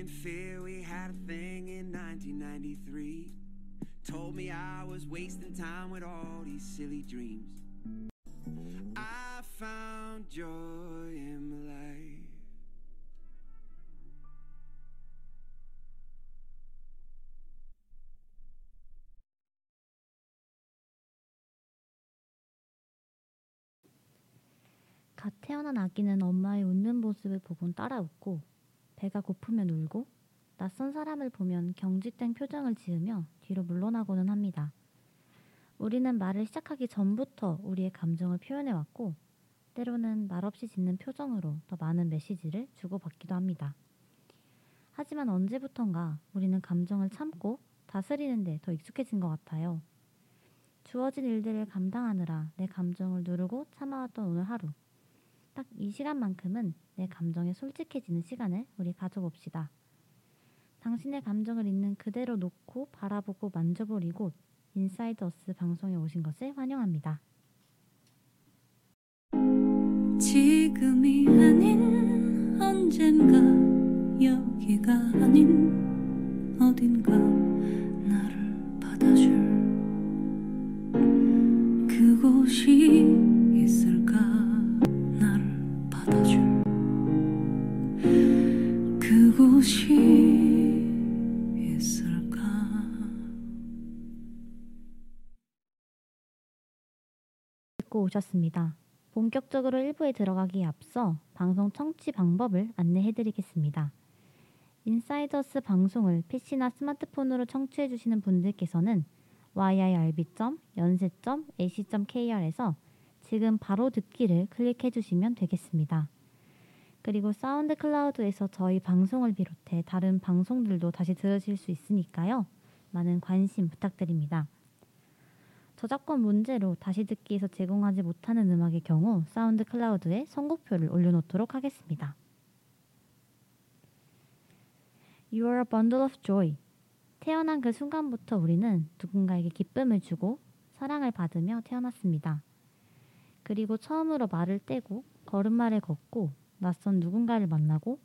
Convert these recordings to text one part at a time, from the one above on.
and fear, we had a thing in 1993. Told me I was wasting time with all these silly dreams. I found joy in my life. 갓 태어난 아기는 엄마의 웃는 모습을 보곤 따라 웃고 배가 고프면 울고 낯선 사람을 보면 경직된 표정을 지으며 뒤로 물러나고는 합니다. 우리는 말을 시작하기 전부터 우리의 감정을 표현해 왔고 때로는 말없이 짓는 표정으로 더 많은 메시지를 주고받기도 합니다. 하지만 언제부턴가 우리는 감정을 참고 다스리는데 더 익숙해진 것 같아요. 주어진 일들을 감당하느라 내 감정을 누르고 참아왔던 오늘 하루. 딱 이 시간만큼은 내 감정에 솔직해지는 시간을 우리 가져봅시다. 당신의 감정을 있는 그대로 놓고 바라보고 만져볼 이곳 Inside Us 방송에 오신 것을 환영합니다. 지금이 아닌 언젠가 여기가 아닌 어딘가 듣고 오셨습니다. 본격적으로 1부에 들어가기에 앞서 방송 청취 방법을 안내해 드리겠습니다. Inside Us 방송을 PC나 스마트폰으로 청취해 주시는 분들께서는 yirb.yonsei.ac.kr에서 지금 바로 듣기를 클릭해 주시면 되겠습니다. 그리고 SoundCloud에서 저희 방송을 비롯해 다른 방송들도 다시 들으실 수 있으니까요. 많은 관심 부탁드립니다. 저작권 문제로 다시 듣기에서 제공하지 못하는 음악의 경우 사운드 클라우드에 선곡표를 올려놓도록 하겠습니다. You are a bundle of joy. 태어난 그 순간부터 우리는 누군가에게 기쁨을 주고 사랑을 받으며 태어났습니다. 그리고 처음으로 말을 떼고 걸음마를 걷고 낯선 누군가를 만나고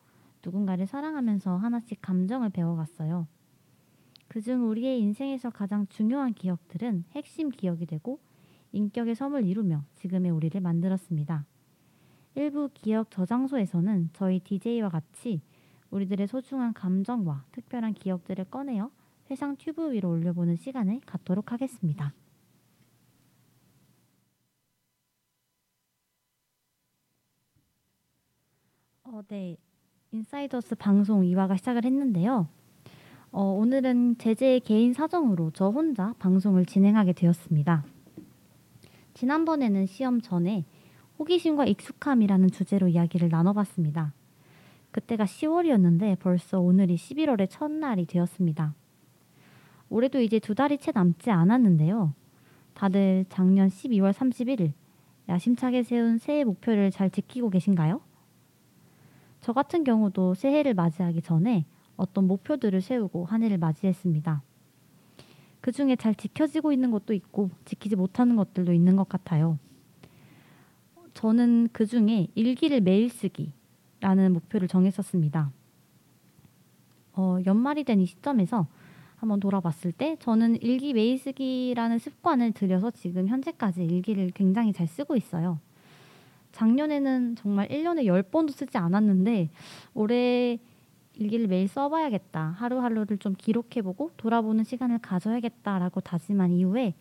누군가를 사랑하면서 하나씩 감정을 배워갔어요. 그중 우리의 인생에서 가장 중요한 기억들은 핵심 기억이 되고 인격의 섬을 이루며 지금의 우리를 만들었습니다. 일부 기억 저장소에서는 저희 DJ와 같이 우리들의 소중한 감정과 특별한 기억들을 꺼내어 회상 튜브 위로 올려보는 시간을 갖도록 하겠습니다. 어, 네. 인사이더스 방송 2화가 시작을 했는데요. 어, 오늘은 제재의 개인 사정으로 저 혼자 방송을 진행하게 되었습니다. 지난번에는 시험 전에 호기심과 익숙함이라는 주제로 이야기를 나눠봤습니다. 그때가 10월이었는데 벌써 오늘이 11월의 첫날이 되었습니다. 올해도 이제 두 달이 채 남지 않았는데요. 다들 작년 12월 31일 야심차게 세운 새해 목표를 잘 지키고 계신가요? 저 같은 경우도 새해를 맞이하기 전에 어떤 목표들을 세우고 한 해를 맞이했습니다. 그 중에 잘 지켜지고 있는 것도 있고 지키지 못하는 것들도 있는 것 같아요. 저는 그 중에 일기를 매일 쓰기라는 목표를 정했었습니다. 어, 연말이 된 이 시점에서 한번 돌아봤을 때 저는 일기 매일 쓰기라는 습관을 들여서 지금 현재까지 일기를 굉장히 잘 쓰고 있어요. 작년에는 정말 1년에 10번도 쓰지 않았는데 올해 일기를 매일 써봐야겠다. 하루하루를 좀 기록해보고 돌아보는 시간을 가져야겠다라고 다짐한 이후에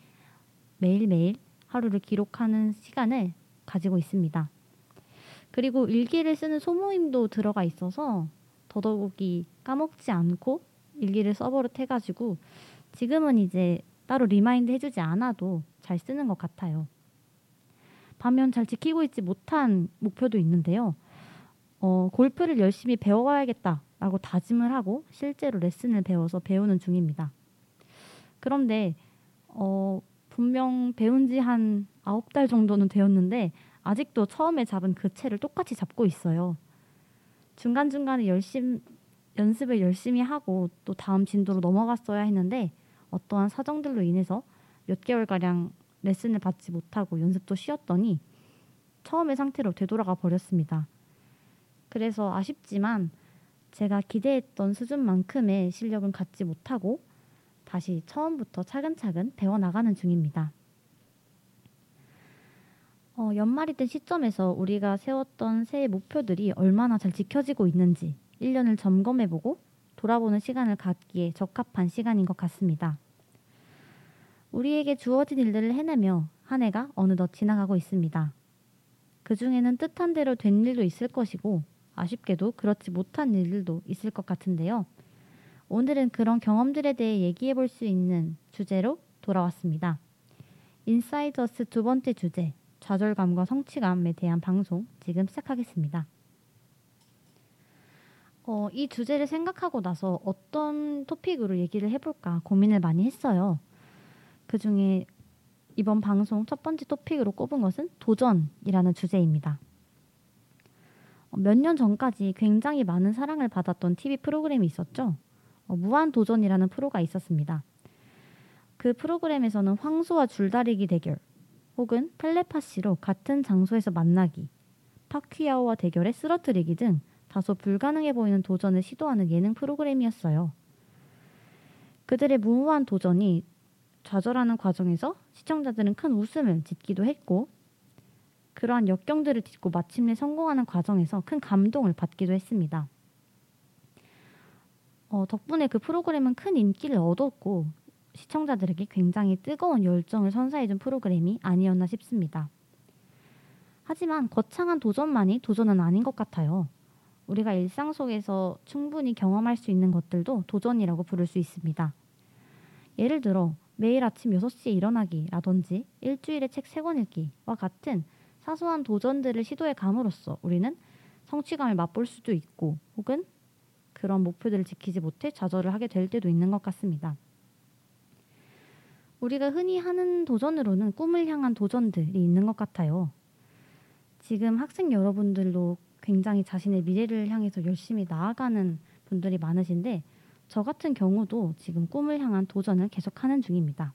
매일매일 하루를 기록하는 시간을 가지고 있습니다. 그리고 일기를 쓰는 소모임도 들어가 있어서 더더욱이 까먹지 않고 일기를 써버릇 해가지고 지금은 이제 따로 remind 해주지 않아도 잘 쓰는 것 같아요. 반면 잘 지키고 있지 못한 목표도 있는데요. 어, 골프를 열심히 배워가야겠다 라고 다짐을 하고 실제로 레슨을 배워서 배우는 중입니다. 그런데 어, 분명 배운 지 한 아홉 달 정도는 되었는데 아직도 처음에 잡은 그 채를 똑같이 잡고 있어요. 중간중간에 열심 연습을 열심히 하고 또 다음 진도로 넘어갔어야 했는데 어떠한 사정들로 인해서 몇 개월가량 레슨을 받지 못하고 연습도 쉬었더니 처음의 상태로 되돌아가 버렸습니다. 그래서 아쉽지만 제가 기대했던 수준만큼의 실력은 갖지 못하고 다시 처음부터 차근차근 배워나가는 중입니다. 어, 연말이 된 시점에서 우리가 세웠던 새해 목표들이 얼마나 잘 지켜지고 있는지 1년을 점검해보고 돌아보는 시간을 갖기에 적합한 시간인 것 같습니다. 우리에게 주어진 일들을 해내며 한 해가 어느덧 지나가고 있습니다. 그 중에는 뜻한 대로 된 일도 있을 것이고 아쉽게도 그렇지 못한 일들도 있을 것 같은데요. 오늘은 그런 경험들에 대해 얘기해 볼 수 있는 주제로 돌아왔습니다. 인사이더스 두 번째 주제, 좌절감과 성취감에 대한 방송 지금 시작하겠습니다. 어, 이 주제를 생각하고 나서 어떤 토픽으로 얘기를 해볼까 고민을 많이 했어요. 그 중에 이번 방송 첫 번째 토픽으로 꼽은 것은 도전이라는 주제입니다. 어, 몇년 전까지 굉장히 많은 사랑을 받았던 TV 프로그램이 있었죠. 어, 무한 도전이라는 프로가 있었습니다. 그 프로그램에서는 황소와 줄다리기 대결, 혹은 텔레파시로 같은 장소에서 만나기, 파퀴아오와 대결에 쓰러뜨리기 등 다소 불가능해 보이는 도전을 시도하는 예능 프로그램이었어요. 그들의 무모한 도전이 좌절하는 과정에서 시청자들은 큰 웃음을 짓기도 했고, 그러한 역경들을 딛고 마침내 성공하는 과정에서 큰 감동을 받기도 했습니다. 어, 덕분에 그 프로그램은 큰 인기를 얻었고 시청자들에게 굉장히 뜨거운 열정을 선사해준 프로그램이 아니었나 싶습니다. 하지만 거창한 도전만이 도전은 아닌 것 같아요. 우리가 일상 속에서 충분히 경험할 수 있는 것들도 도전이라고 부를 수 있습니다. 예를 들어 매일 아침 6시에 일어나기라든지 일주일에 책 3권 읽기와 같은 사소한 도전들을 시도해 감으로써 우리는 성취감을 맛볼 수도 있고 혹은 그런 목표들을 지키지 못해 좌절을 하게 될 때도 있는 것 같습니다. 우리가 흔히 하는 도전으로는 꿈을 향한 도전들이 있는 것 같아요. 지금 학생 여러분들도 굉장히 자신의 미래를 향해서 열심히 나아가는 분들이 많으신데 저 같은 경우도 지금 꿈을 향한 도전을 계속하는 중입니다.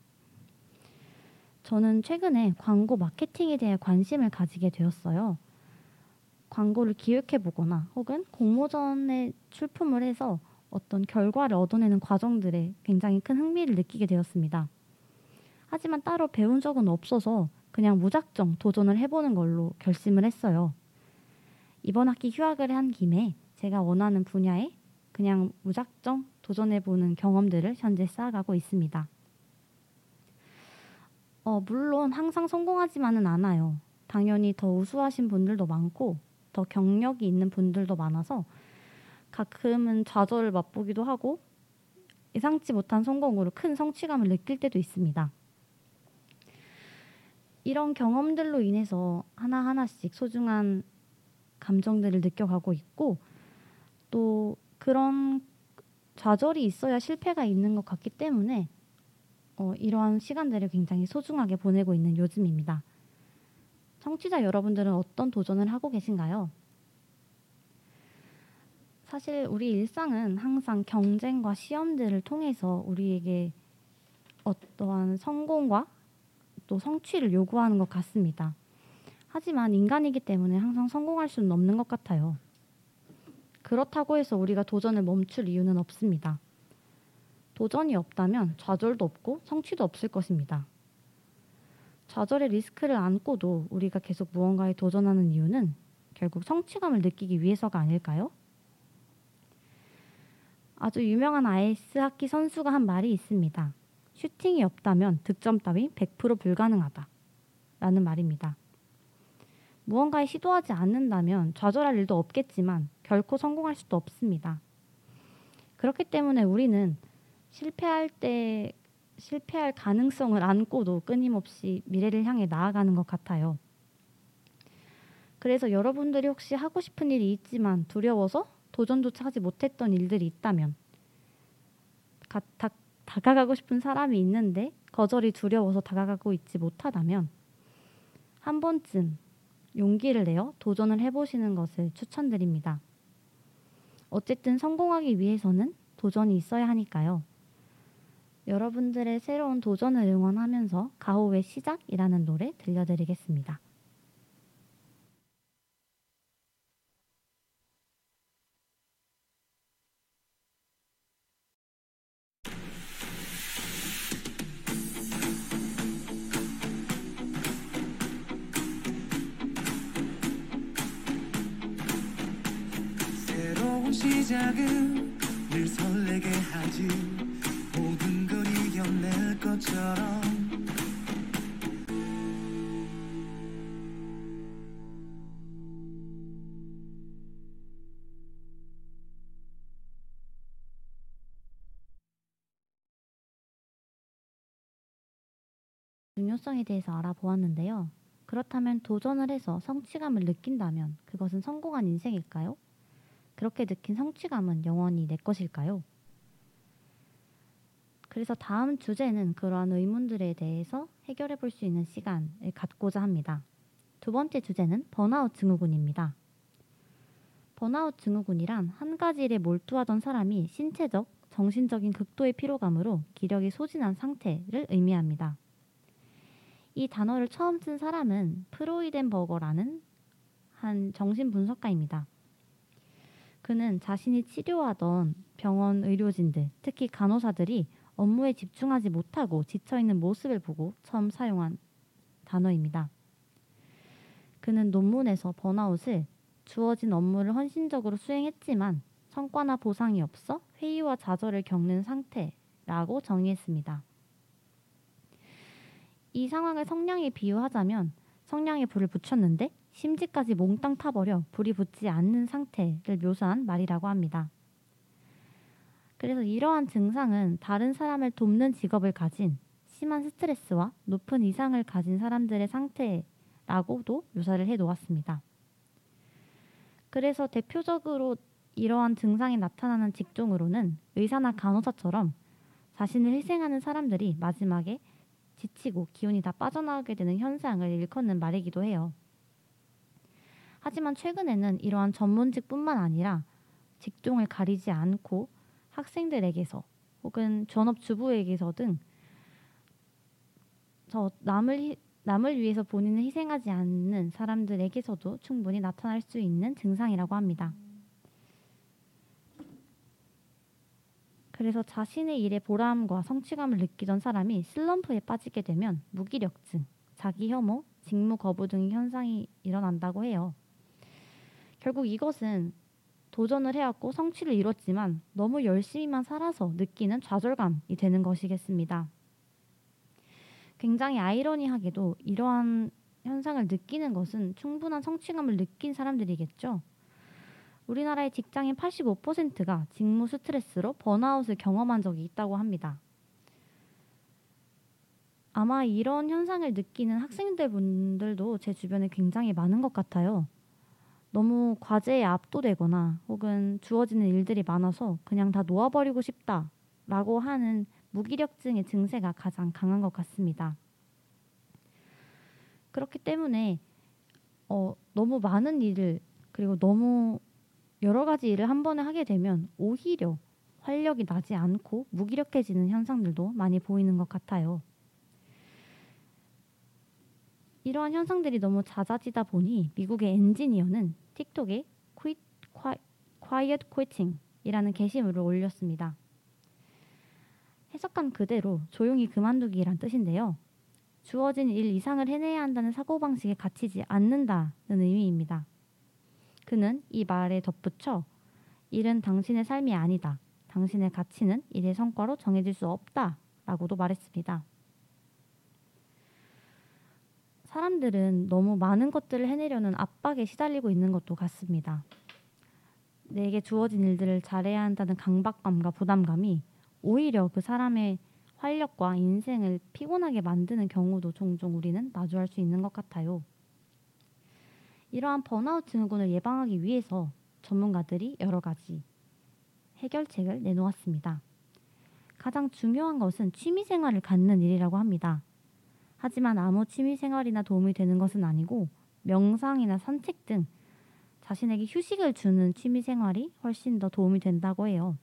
저는 최근에 광고 마케팅에 대해 관심을 가지게 되었어요. 광고를 기획해 보거나 혹은 공모전에 출품을 해서 어떤 결과를 얻어내는 과정들에 굉장히 큰 흥미를 느끼게 되었습니다. 하지만 따로 배운 적은 없어서 그냥 무작정 도전을 해보는 걸로 결심을 했어요. 이번 학기 휴학을 한 김에 제가 원하는 분야에 그냥 무작정 도전해보는 경험들을 현재 쌓아가고 있습니다. 어, 물론 항상 성공하지만은 않아요. 당연히 더 우수하신 분들도 많고 더 경력이 있는 분들도 많아서 가끔은 좌절을 맛보기도 하고 예상치 못한 성공으로 큰 성취감을 느낄 때도 있습니다. 이런 경험들로 인해서 하나하나씩 소중한 감정들을 느껴가고 있고 또 그런 좌절이 있어야 실패가 있는 것 같기 때문에 어, 이러한 시간들을 굉장히 소중하게 보내고 있는 요즘입니다. 청취자 여러분들은 어떤 도전을 하고 계신가요? 사실 우리 일상은 항상 경쟁과 시험들을 통해서 우리에게 어떠한 성공과 또 성취를 요구하는 것 같습니다. 하지만 인간이기 때문에 항상 성공할 수는 없는 것 같아요. 그렇다고 해서 우리가 도전을 멈출 이유는 없습니다. 도전이 없다면 좌절도 없고 성취도 없을 것입니다. 좌절의 리스크를 안고도 우리가 계속 무언가에 도전하는 이유는 결국 성취감을 느끼기 위해서가 아닐까요? 아주 유명한 아이스 하키 선수가 한 말이 있습니다. 슈팅이 없다면 득점 따위 100% 불가능하다. 라는 말입니다. 무언가에 시도하지 않는다면 좌절할 일도 없겠지만 결코 성공할 수도 없습니다. 그렇기 때문에 우리는 실패할 때 실패할 가능성을 안고도 끊임없이 미래를 향해 나아가는 것 같아요. 그래서 여러분들이 혹시 하고 싶은 일이 있지만 두려워서 도전조차 하지 못했던 일들이 있다면 가, 다, 다가가고 싶은 사람이 있는데 거절이 두려워서 다가가고 있지 못하다면 한 번쯤 용기를 내어 도전을 해보시는 것을 추천드립니다. 어쨌든 성공하기 위해서는 도전이 있어야 하니까요. 여러분들의 새로운 도전을 응원하면서 가호의 시작이라는 노래 들려드리겠습니다. 새로운 시작은 늘 설레게 하지 이겨낼 것처럼 중요성에 대해서 알아보았는데요. 그렇다면 도전을 해서 성취감을 느낀다면 그것은 성공한 인생일까요? 그렇게 느낀 성취감은 영원히 내 것일까요? 그래서 다음 주제는 그러한 의문들에 대해서 해결해 볼 수 있는 시간을 갖고자 합니다. 두 번째 주제는 번아웃 증후군입니다. 번아웃 증후군이란 한 가지 일에 몰두하던 사람이 신체적, 정신적인 극도의 피로감으로 기력이 소진한 상태를 의미합니다. 이 단어를 처음 쓴 사람은 프로이덴버거라는 한 정신분석가입니다. 그는 자신이 치료하던 병원 의료진들, 특히 간호사들이 업무에 집중하지 못하고 지쳐있는 모습을 보고 처음 사용한 단어입니다. 그는 논문에서 번아웃을 주어진 업무를 헌신적으로 수행했지만 성과나 보상이 없어 회의와 좌절을 겪는 상태라고 정의했습니다. 이 상황을 성냥에 비유하자면 성냥에 불을 붙였는데 심지까지 몽땅 타버려 불이 붙지 않는 상태를 묘사한 말이라고 합니다. 그래서 이러한 증상은 다른 사람을 돕는 직업을 가진 심한 스트레스와 높은 이상을 가진 사람들의 상태라고도 묘사를 해 놓았습니다. 그래서 대표적으로 이러한 증상이 나타나는 직종으로는 의사나 간호사처럼 자신을 희생하는 사람들이 마지막에 지치고 기운이 다 빠져나가게 되는 현상을 일컫는 말이기도 해요. 하지만 최근에는 이러한 전문직뿐만 아니라 직종을 가리지 않고 학생들에게서 혹은 전업주부에게서 등 저 남을 남을 위해서 본인을 희생하지 않는 사람들에게서도 충분히 나타날 수 있는 증상이라고 합니다. 그래서 자신의 일에 보람과 성취감을 느끼던 사람이 슬럼프에 빠지게 되면 무기력증, 자기 혐오, 직무 거부 등의 현상이 일어난다고 해요. 결국 이것은 도전을 해왔고 성취를 이뤘지만 너무 열심히만 살아서 느끼는 좌절감이 되는 것이겠습니다. 굉장히 아이러니하게도 이러한 현상을 느끼는 것은 충분한 성취감을 느낀 사람들이겠죠. 우리나라의 직장인 85%가 직무 스트레스로 번아웃을 경험한 적이 있다고 합니다. 아마 이런 현상을 느끼는 학생들 분들도 제 주변에 굉장히 많은 것 같아요. 너무 과제에 압도되거나 혹은 주어지는 일들이 많아서 그냥 다 놓아버리고 싶다라고 하는 무기력증의 증세가 가장 강한 것 같습니다. 그렇기 때문에 어, 너무 많은 일을 그리고 너무 여러 가지 일을 한 번에 하게 되면 오히려 활력이 나지 않고 무기력해지는 현상들도 많이 보이는 것 같아요. 이러한 현상들이 너무 잦아지다 보니 미국의 엔지니어는 틱톡에 quit, quiet quitting이라는 게시물을 올렸습니다. 해석한 그대로 조용히 그만두기란 뜻인데요. 주어진 일 이상을 해내야 한다는 사고방식에 갇히지 않는다는 의미입니다. 그는 이 말에 덧붙여 일은 당신의 삶이 아니다. 당신의 가치는 일의 성과로 정해질 수 없다. 라고도 말했습니다. 사람들은 너무 많은 것들을 해내려는 압박에 시달리고 있는 것도 같습니다. 내게 주어진 일들을 잘해야 한다는 강박감과 부담감이 오히려 그 사람의 활력과 인생을 피곤하게 만드는 경우도 종종 우리는 마주할 수 있는 것 같아요. 이러한 번아웃 증후군을 예방하기 위해서 전문가들이 여러 가지 해결책을 내놓았습니다. 가장 중요한 것은 취미 생활을 갖는 일이라고 합니다. 하지만 아무 취미 생활이나 도움이 되는 것은 아니고 명상이나 산책 등 자신에게 휴식을 주는 취미 생활이 훨씬 더 도움이 된다고 해요.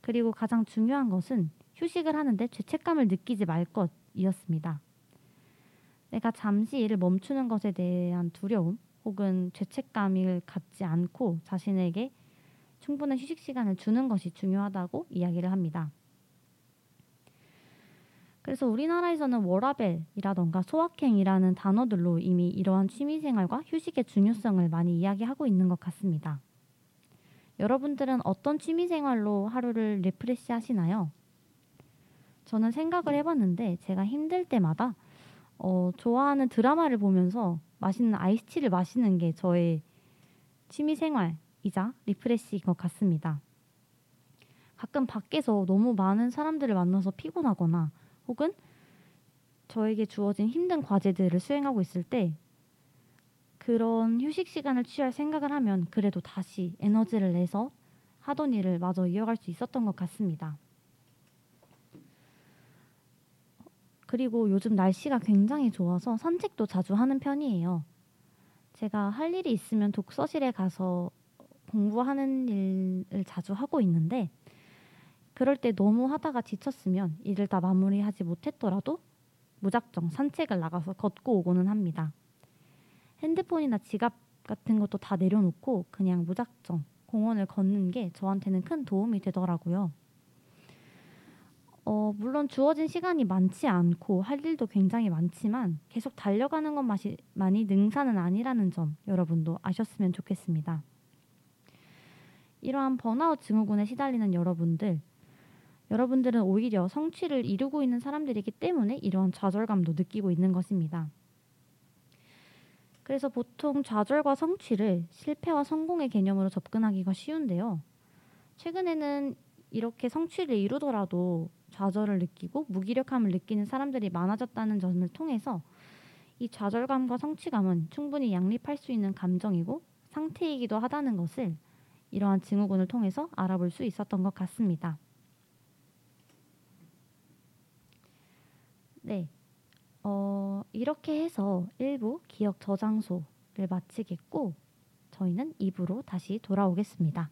그리고 가장 중요한 것은 휴식을 하는데 죄책감을 느끼지 말 것이었습니다. 내가 잠시 일을 멈추는 것에 대한 두려움, 혹은 죄책감을 갖지 않고 자신에게 충분한 휴식 시간을 주는 것이 중요하다고 이야기를 합니다. 그래서 우리나라에서는 워라벨이라던가 소확행이라는 단어들로 이미 이러한 취미생활과 휴식의 중요성을 많이 이야기하고 있는 것 같습니다. 여러분들은 어떤 취미 생활로 하루를 refresh 하시나요? 저는 생각을 해봤는데 제가 힘들 때마다 어, 좋아하는 드라마를 보면서 맛있는 아이스티를 마시는 게 저의 취미 생활이자 refresh인 것 같습니다. 가끔 밖에서 너무 많은 사람들을 만나서 피곤하거나 혹은 저에게 주어진 힘든 과제들을 수행하고 있을 때 그런 휴식 시간을 취할 생각을 하면 그래도 다시 에너지를 내서 하던 일을 마저 이어갈 수 있었던 것 같습니다. 그리고 요즘 날씨가 굉장히 좋아서 산책도 자주 하는 편이에요. 제가 할 일이 있으면 독서실에 가서 공부하는 일을 자주 하고 있는데 그럴 때 너무 하다가 지쳤으면 일을 다 마무리하지 못했더라도 무작정 산책을 나가서 걷고 오고는 합니다. 핸드폰이나 지갑 같은 것도 다 내려놓고 그냥 무작정 공원을 걷는 게 저한테는 큰 도움이 되더라고요. 어, 물론 주어진 시간이 많지 않고 할 일도 굉장히 많지만 계속 달려가는 것만이 능사는 아니라는 점 여러분도 아셨으면 좋겠습니다. 이러한 번아웃 증후군에 시달리는 여러분들, 여러분들은 오히려 성취를 이루고 있는 사람들이기 때문에 이러한 좌절감도 느끼고 있는 것입니다. 그래서 보통 좌절과 성취를 실패와 성공의 개념으로 접근하기가 쉬운데요. 최근에는 이렇게 성취를 이루더라도 좌절을 느끼고 무기력함을 느끼는 사람들이 많아졌다는 점을 통해서 이 좌절감과 성취감은 충분히 양립할 수 있는 감정이고 상태이기도 하다는 것을 이러한 증후군을 통해서 알아볼 수 있었던 것 같습니다. 네. 어, 이렇게 해서 1부 기억 저장소를 마치겠고 저희는 2부로 다시 돌아오겠습니다.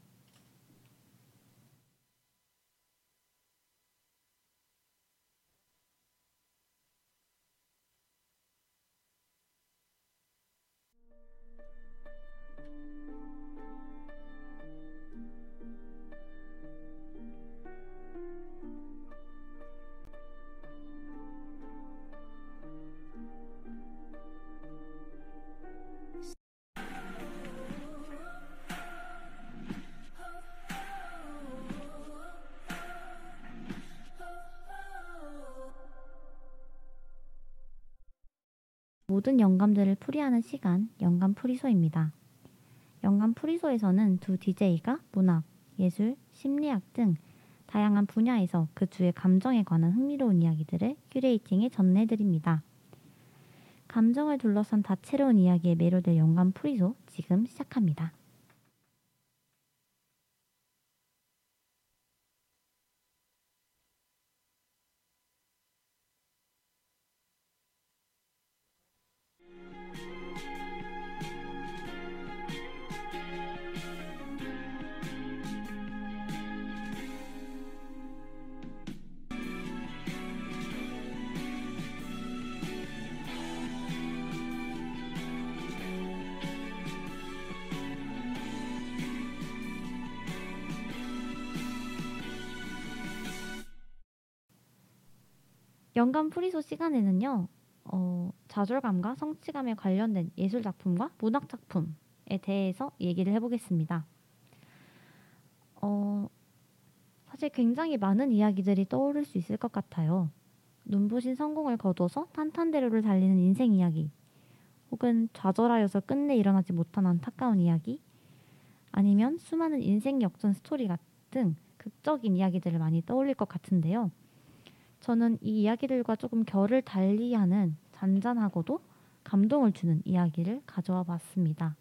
모든 영감들을 풀이하는 시간, 영감 풀이소입니다. 영감 풀이소에서는 두 DJ가 문학, 예술, 심리학 등 다양한 분야에서 그 주의 감정에 관한 흥미로운 이야기들을 curating해 전해드립니다. 감정을 둘러싼 다채로운 이야기에 매료될 영감 풀이소 지금 시작합니다. 영감 프리소 시간에는요, 어, 좌절감과 성취감에 관련된 예술 작품과 문학 작품에 대해서 얘기를 해보겠습니다. 어, 사실 굉장히 많은 이야기들이 떠오를 수 있을 것 같아요. 눈부신 성공을 거둬서 탄탄대로를 달리는 인생 이야기, 혹은 좌절하여서 끝내 일어나지 못한 안타까운 이야기, 아니면 수많은 인생 역전 스토리 같은 극적인 이야기들을 많이 떠올릴 것 같은데요. 저는 이 이야기들과 조금 결을 달리하는 잔잔하고도 감동을 주는 이야기를 가져와 봤습니다.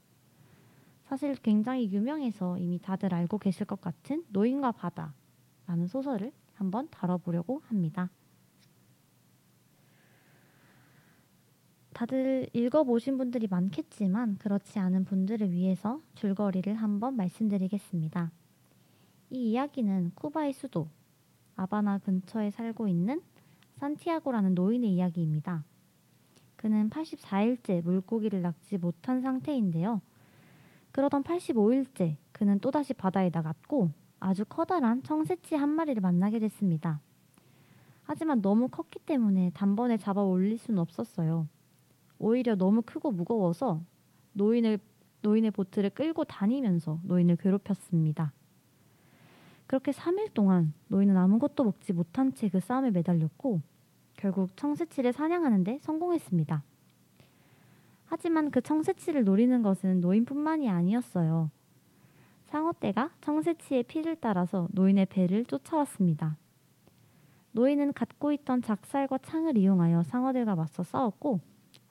사실 굉장히 유명해서 이미 다들 알고 계실 것 같은 노인과 바다라는 소설을 한번 다뤄보려고 합니다. 다들 읽어보신 분들이 많겠지만 그렇지 않은 분들을 위해서 줄거리를 한번 말씀드리겠습니다. 이 이야기는 쿠바의 수도 아바나 근처에 살고 있는 산티아고라는 노인의 이야기입니다. 그는 84일째 물고기를 낚지 못한 상태인데요. 그러던 85일째 그는 또다시 바다에 나갔고 아주 커다란 청새치 한 마리를 만나게 됐습니다. 하지만 너무 컸기 때문에 단번에 잡아 올릴 수는 없었어요. 오히려 너무 크고 무거워서 노인을 노인의 보트를 끌고 다니면서 노인을 괴롭혔습니다. 그렇게 3일 동안 노인은 아무것도 먹지 못한 채 그 싸움에 매달렸고 결국 청새치를 사냥하는데 성공했습니다. 하지만 그 청새치를 노리는 것은 노인뿐만이 아니었어요. 상어떼가 청새치의 피를 따라서 노인의 배를 쫓아왔습니다. 노인은 갖고 있던 작살과 창을 이용하여 상어들과 맞서 싸웠고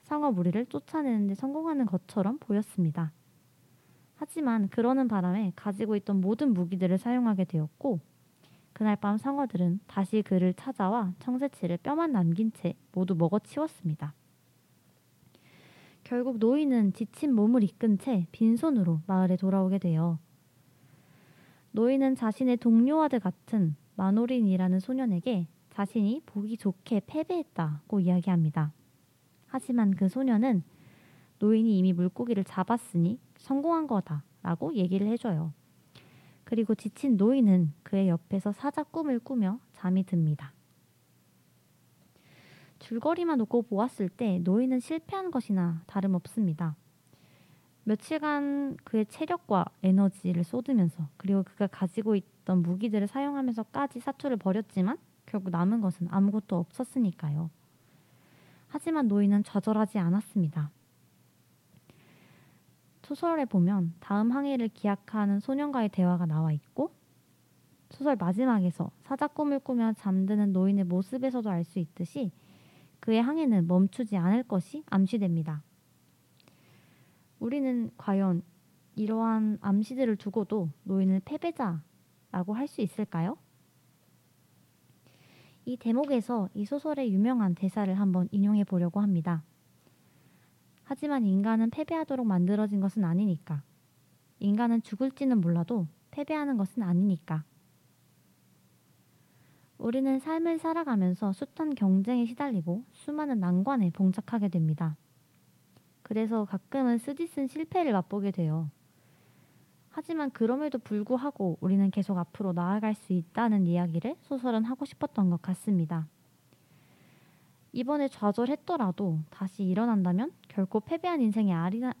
상어 무리를 쫓아내는데 성공하는 것처럼 보였습니다. 하지만 그러는 바람에 가지고 있던 모든 무기들을 사용하게 되었고 그날 밤 상어들은 다시 그를 찾아와 청새치를 뼈만 남긴 채 모두 먹어치웠습니다. 결국 노인은 지친 몸을 이끈 채 빈손으로 마을에 돌아오게 돼요. 노인은 자신의 동료와들 같은 마노린이라는 소년에게 자신이 보기 좋게 패배했다고 이야기합니다. 하지만 그 소년은 노인이 이미 물고기를 잡았으니 성공한 거다라고 얘기를 해줘요. 그리고 지친 노인은 그의 옆에서 사자 꿈을 꾸며 잠이 듭니다. 줄거리만 놓고 보았을 때 노인은 실패한 것이나 다름없습니다. 며칠간 그의 체력과 에너지를 쏟으면서 그리고 그가 가지고 있던 무기들을 사용하면서까지 사투를 벌였지만 결국 남은 것은 아무것도 없었으니까요. 하지만 노인은 좌절하지 않았습니다. 소설에 보면 다음 항해를 기약하는 소년과의 대화가 나와 있고 소설 마지막에서 사자 꿈을 꾸며 잠드는 노인의 모습에서도 알 수 있듯이 그의 항해는 멈추지 않을 것이 암시됩니다. 우리는 과연 이러한 암시들을 두고도 노인을 패배자라고 할 수 있을까요? 이 대목에서 이 소설의 유명한 대사를 한번 인용해 보려고 합니다. 하지만 인간은 패배하도록 만들어진 것은 아니니까. 인간은 죽을지는 몰라도 패배하는 것은 아니니까. 우리는 삶을 살아가면서 숱한 경쟁에 시달리고 수많은 난관에 봉착하게 됩니다. 그래서 가끔은 쓰디쓴 실패를 맛보게 돼요. 하지만 그럼에도 불구하고 우리는 계속 앞으로 나아갈 수 있다는 이야기를 소설은 하고 싶었던 것 같습니다. 이번에 좌절했더라도 다시 일어난다면 결코 패배한 인생이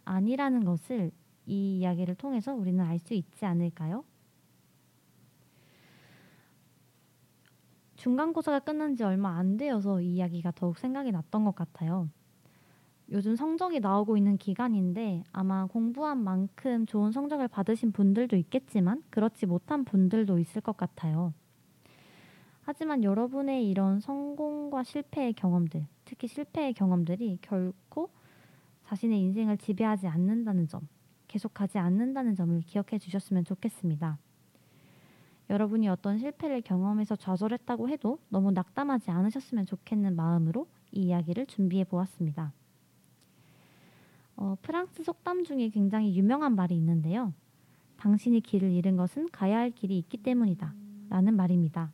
아니라는 것을 이 이야기를 통해서 우리는 알 수 있지 않을까요? 중간고사가 끝난 지 얼마 안 되어서 이 이야기가 더욱 생각이 났던 것 같아요. 요즘 성적이 나오고 있는 기간인데 아마 공부한 만큼 좋은 성적을 받으신 분들도 있겠지만 그렇지 못한 분들도 있을 것 같아요. 하지만 여러분의 이런 성공과 실패의 경험들, 특히 실패의 경험들이 결코 자신의 인생을 지배하지 않는다는 점, 계속하지 않는다는 점을 기억해 주셨으면 좋겠습니다. 여러분이 어떤 실패를 경험해서 좌절했다고 해도 너무 낙담하지 않으셨으면 좋겠는 마음으로 이 이야기를 준비해 보았습니다. 어, 프랑스 속담 중에 굉장히 유명한 말이 있는데요. 당신이 길을 잃은 것은 가야 할 길이 있기 때문이다. 라는 말입니다.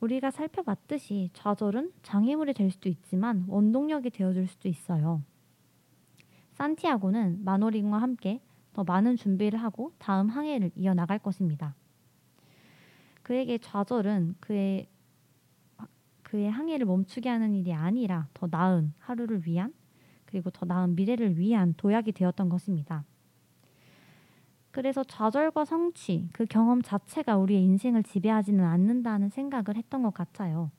우리가 살펴봤듯이 좌절은 장애물이 될 수도 있지만 원동력이 되어줄 수도 있어요. 산티아고는 마노링과 함께 더 많은 준비를 하고 다음 항해를 이어나갈 것입니다. 그에게 좌절은 그의 그의 항해를 멈추게 하는 일이 아니라 더 나은 하루를 위한 그리고 더 나은 미래를 위한 도약이 되었던 것입니다. 그래서 좌절과 성취, 그 경험 자체가 우리의 인생을 지배하지는 않는다는 생각을 했던 것 같아요.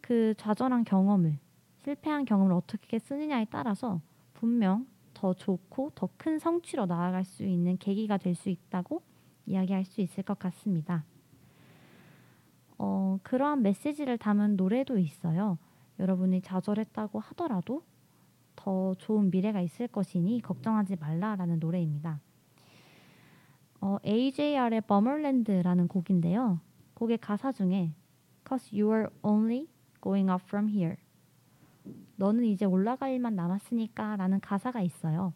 그 좌절한 경험을, 실패한 경험을 어떻게 쓰느냐에 따라서 분명 더 좋고 더 큰 성취로 나아갈 수 있는 계기가 될 수 있다고 이야기할 수 있을 것 같습니다. 어, 그러한 메시지를 담은 노래도 있어요. 여러분이 좌절했다고 하더라도 더 좋은 미래가 있을 것이니 걱정하지 말라라는 노래입니다. 어, AJR의 버멀랜드라는 곡인데요. 곡의 가사 중에 Cause you are only going up from here. 너는 이제 올라갈 일만 남았으니까 라는 가사가 있어요.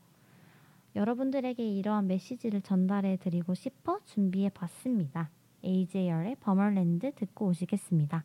여러분들에게 이러한 메시지를 전달해 드리고 싶어 준비해 봤습니다. AJR의 버멀랜드 듣고 오시겠습니다.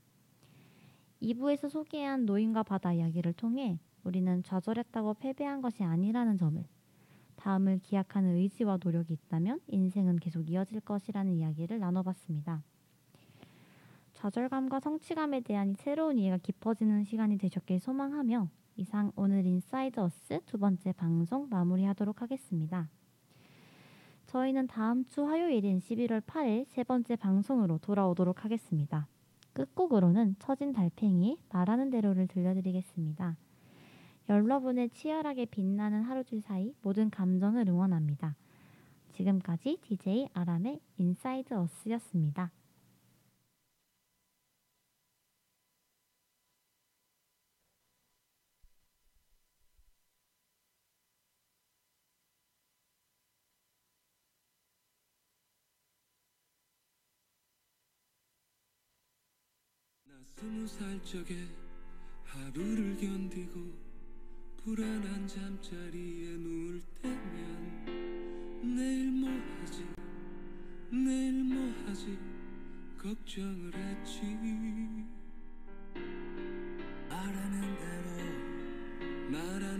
2부에서 소개한 노인과 바다 이야기를 통해 우리는 좌절했다고 패배한 것이 아니라는 점을 다음을 기약하는 의지와 노력이 있다면 인생은 계속 이어질 것이라는 이야기를 나눠봤습니다. 좌절감과 성취감에 대한 새로운 이해가 깊어지는 시간이 되셨길 소망하며 이상 오늘 Inside Us 두 번째 방송 마무리하도록 하겠습니다. 저희는 다음 주 화요일인 11월 8일 세 번째 방송으로 돌아오도록 하겠습니다. 끝곡으로는 처진 달팽이 말하는 대로를 들려드리겠습니다. 여러분의 치열하게 빛나는 하루줄 사이 모든 감정을 응원합니다. 지금까지 DJ 아람의 Inside Us였습니다. 스무 살 적에 하루를 견디고 불안한 잠자리에 누울 때면 내일 뭐 하지? 내일 뭐 하지? 걱정을 했지. 말하는 대로 말하